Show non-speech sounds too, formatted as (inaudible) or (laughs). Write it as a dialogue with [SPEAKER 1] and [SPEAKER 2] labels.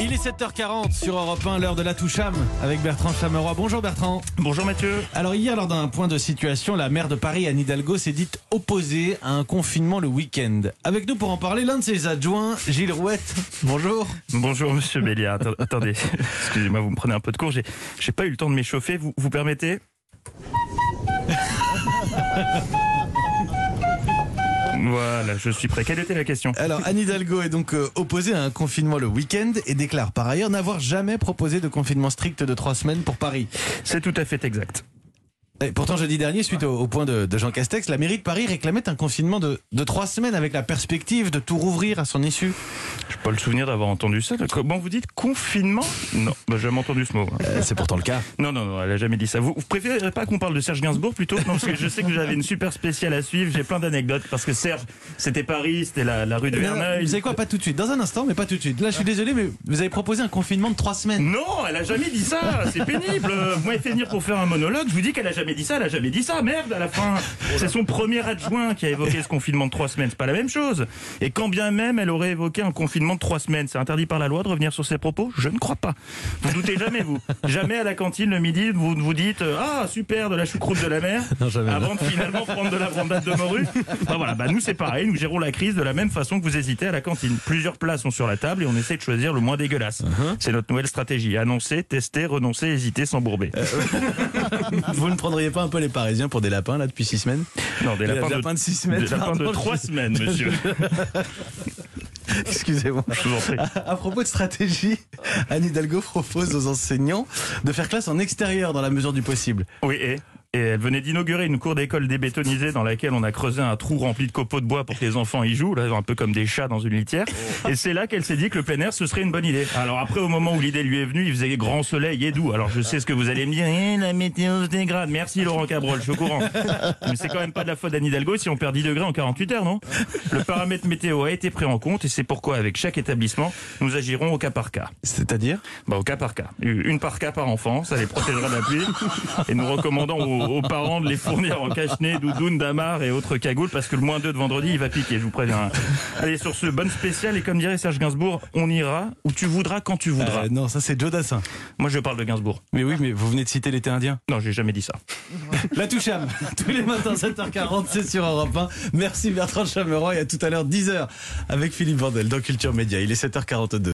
[SPEAKER 1] Il est 7h40 sur Europe 1, l'heure de la Toucham avec Bertrand Chameroy. Bonjour Bertrand.
[SPEAKER 2] Bonjour Mathieu.
[SPEAKER 1] Alors hier, lors d'un point de situation, la maire de Paris, Anne Hidalgo, s'est dite opposée à un confinement le week-end. Avec nous pour en parler, l'un de ses adjoints, Gilles Rouette. Bonjour.
[SPEAKER 2] Bonjour Monsieur Béliard. Atten- Attendez, (laughs) excusez-moi, vous me prenez un peu de cours. J'ai pas eu le temps de m'échauffer. Vous, vous permettez? Voilà, je suis prêt. Quelle était la question?
[SPEAKER 1] Alors Anne Hidalgo est donc euh, opposée à un confinement le week-end et déclare par ailleurs n'avoir jamais proposé de confinement strict de trois semaines pour Paris.
[SPEAKER 2] C'est tout à fait exact.
[SPEAKER 1] Et pourtant, jeudi dernier, suite au, au point de, de Jean Castex, la mairie de Paris réclamait un confinement de, de trois semaines avec la perspective de tout rouvrir à son issue.
[SPEAKER 2] J'ai pas le souvenir d'avoir entendu ça. Comment vous dites confinement? Non, bah, j'ai jamais entendu ce mot.
[SPEAKER 1] Euh, c'est pourtant le cas.
[SPEAKER 2] Non, non, non, elle a jamais dit ça. Vous, vous préférez pas qu'on parle de Serge Gainsbourg plutôt? Non, parce que je sais que j'avais une super spéciale à suivre. J'ai plein d'anecdotes parce que Serge, c'était Paris, c'était la, la rue de Verneuil.
[SPEAKER 1] vous savez quoi? Pas tout de suite. Dans un instant, mais pas tout de suite. Là, je suis désolé, mais vous avez proposé un confinement de trois semaines.
[SPEAKER 2] Non, elle a jamais dit ça. C'est pénible. Vous m'avez fait venir pour faire un monologue. Je vous dis qu'elle a jamais dit ça. Elle a jamais dit ça. Merde, à la fin. (laughs) C'est son premier adjoint qui a évoqué ce confinement de trois semaines. C'est pas la même chose. Et quand bien même elle aurait évoqué un confinement de trois semaines, c'est interdit par la loi de revenir sur ses propos? Je ne crois pas. Vous doutez jamais, vous. Jamais à la cantine le midi, vous vous dites euh, Ah, super, de la choucroute de la mer. (laughs)
[SPEAKER 1] Non, jamais.
[SPEAKER 2] Avant de finalement prendre de la brandade de morue. Bah voilà, bah nous c'est pareil. Nous gérons la crise de la même façon que vous hésitez à la cantine. Plusieurs plats sont sur la table et on essaie de choisir le moins dégueulasse. C'est notre nouvelle stratégie. Annoncer, tester, renoncer, hésiter, s'embourber. (laughs)
[SPEAKER 1] Vous ne prendriez pas un peu les Parisiens pour des lapins, là, depuis six semaines
[SPEAKER 2] non, des
[SPEAKER 1] Des
[SPEAKER 2] lapins,
[SPEAKER 1] lapins
[SPEAKER 2] de,
[SPEAKER 1] de six semaines,
[SPEAKER 2] Des lapins de trois semaines, monsieur. (laughs)
[SPEAKER 1] Excusez-moi.
[SPEAKER 2] Vous.
[SPEAKER 1] À propos de stratégie, Anne Hidalgo propose aux enseignants de faire classe en extérieur dans la mesure du possible.
[SPEAKER 2] Oui, et? Et elle venait d'inaugurer une cour d'école débétonisée dans laquelle on a creusé un trou rempli de copeaux de bois pour que les enfants y jouent, là, un peu comme des chats dans une litière. Et c'est là qu'elle s'est dit que le plein air, ce serait une bonne idée. Alors après, au moment où l'idée lui est venue, il faisait grand soleil et doux. Alors je sais ce que vous allez me dire, Eh, la météo se dégrade. Merci Laurent Cabrol, je suis au courant. Mais c'est quand même pas de la faute d'Anne Hidalgo si on perd 10 degrés en 48 heures, non? Le paramètre météo a été pris en compte et c'est pourquoi avec chaque établissement, nous agirons au cas par cas.
[SPEAKER 1] C'est-à-dire?
[SPEAKER 2] Bah, au cas par cas. Une par cas par enfant, ça les protégera de la pluie. Et nous recommandons aux, aux parents de les fournir en cache-nez, doudoune, damar et autres cagoules parce que le moins 2 de vendredi, il va piquer, je vous préviens. Allez, sur ce, bonne spéciale. Et comme dirait Serge Gainsbourg, on ira où tu voudras quand tu voudras.
[SPEAKER 1] Euh, Non, ça c'est Joe Dassin.
[SPEAKER 2] Moi, je parle de Gainsbourg.
[SPEAKER 1] Mais oui, mais vous venez de citer l'été indien.
[SPEAKER 2] Non, j'ai jamais dit ça.
[SPEAKER 1] La Toucham, (laughs) tous les matins 7h40, c'est sur Europe 1. Merci Bertrand Chameroy, à tout à l'heure 10h avec Philippe Vandel dans Culture Média. Il est 7h42.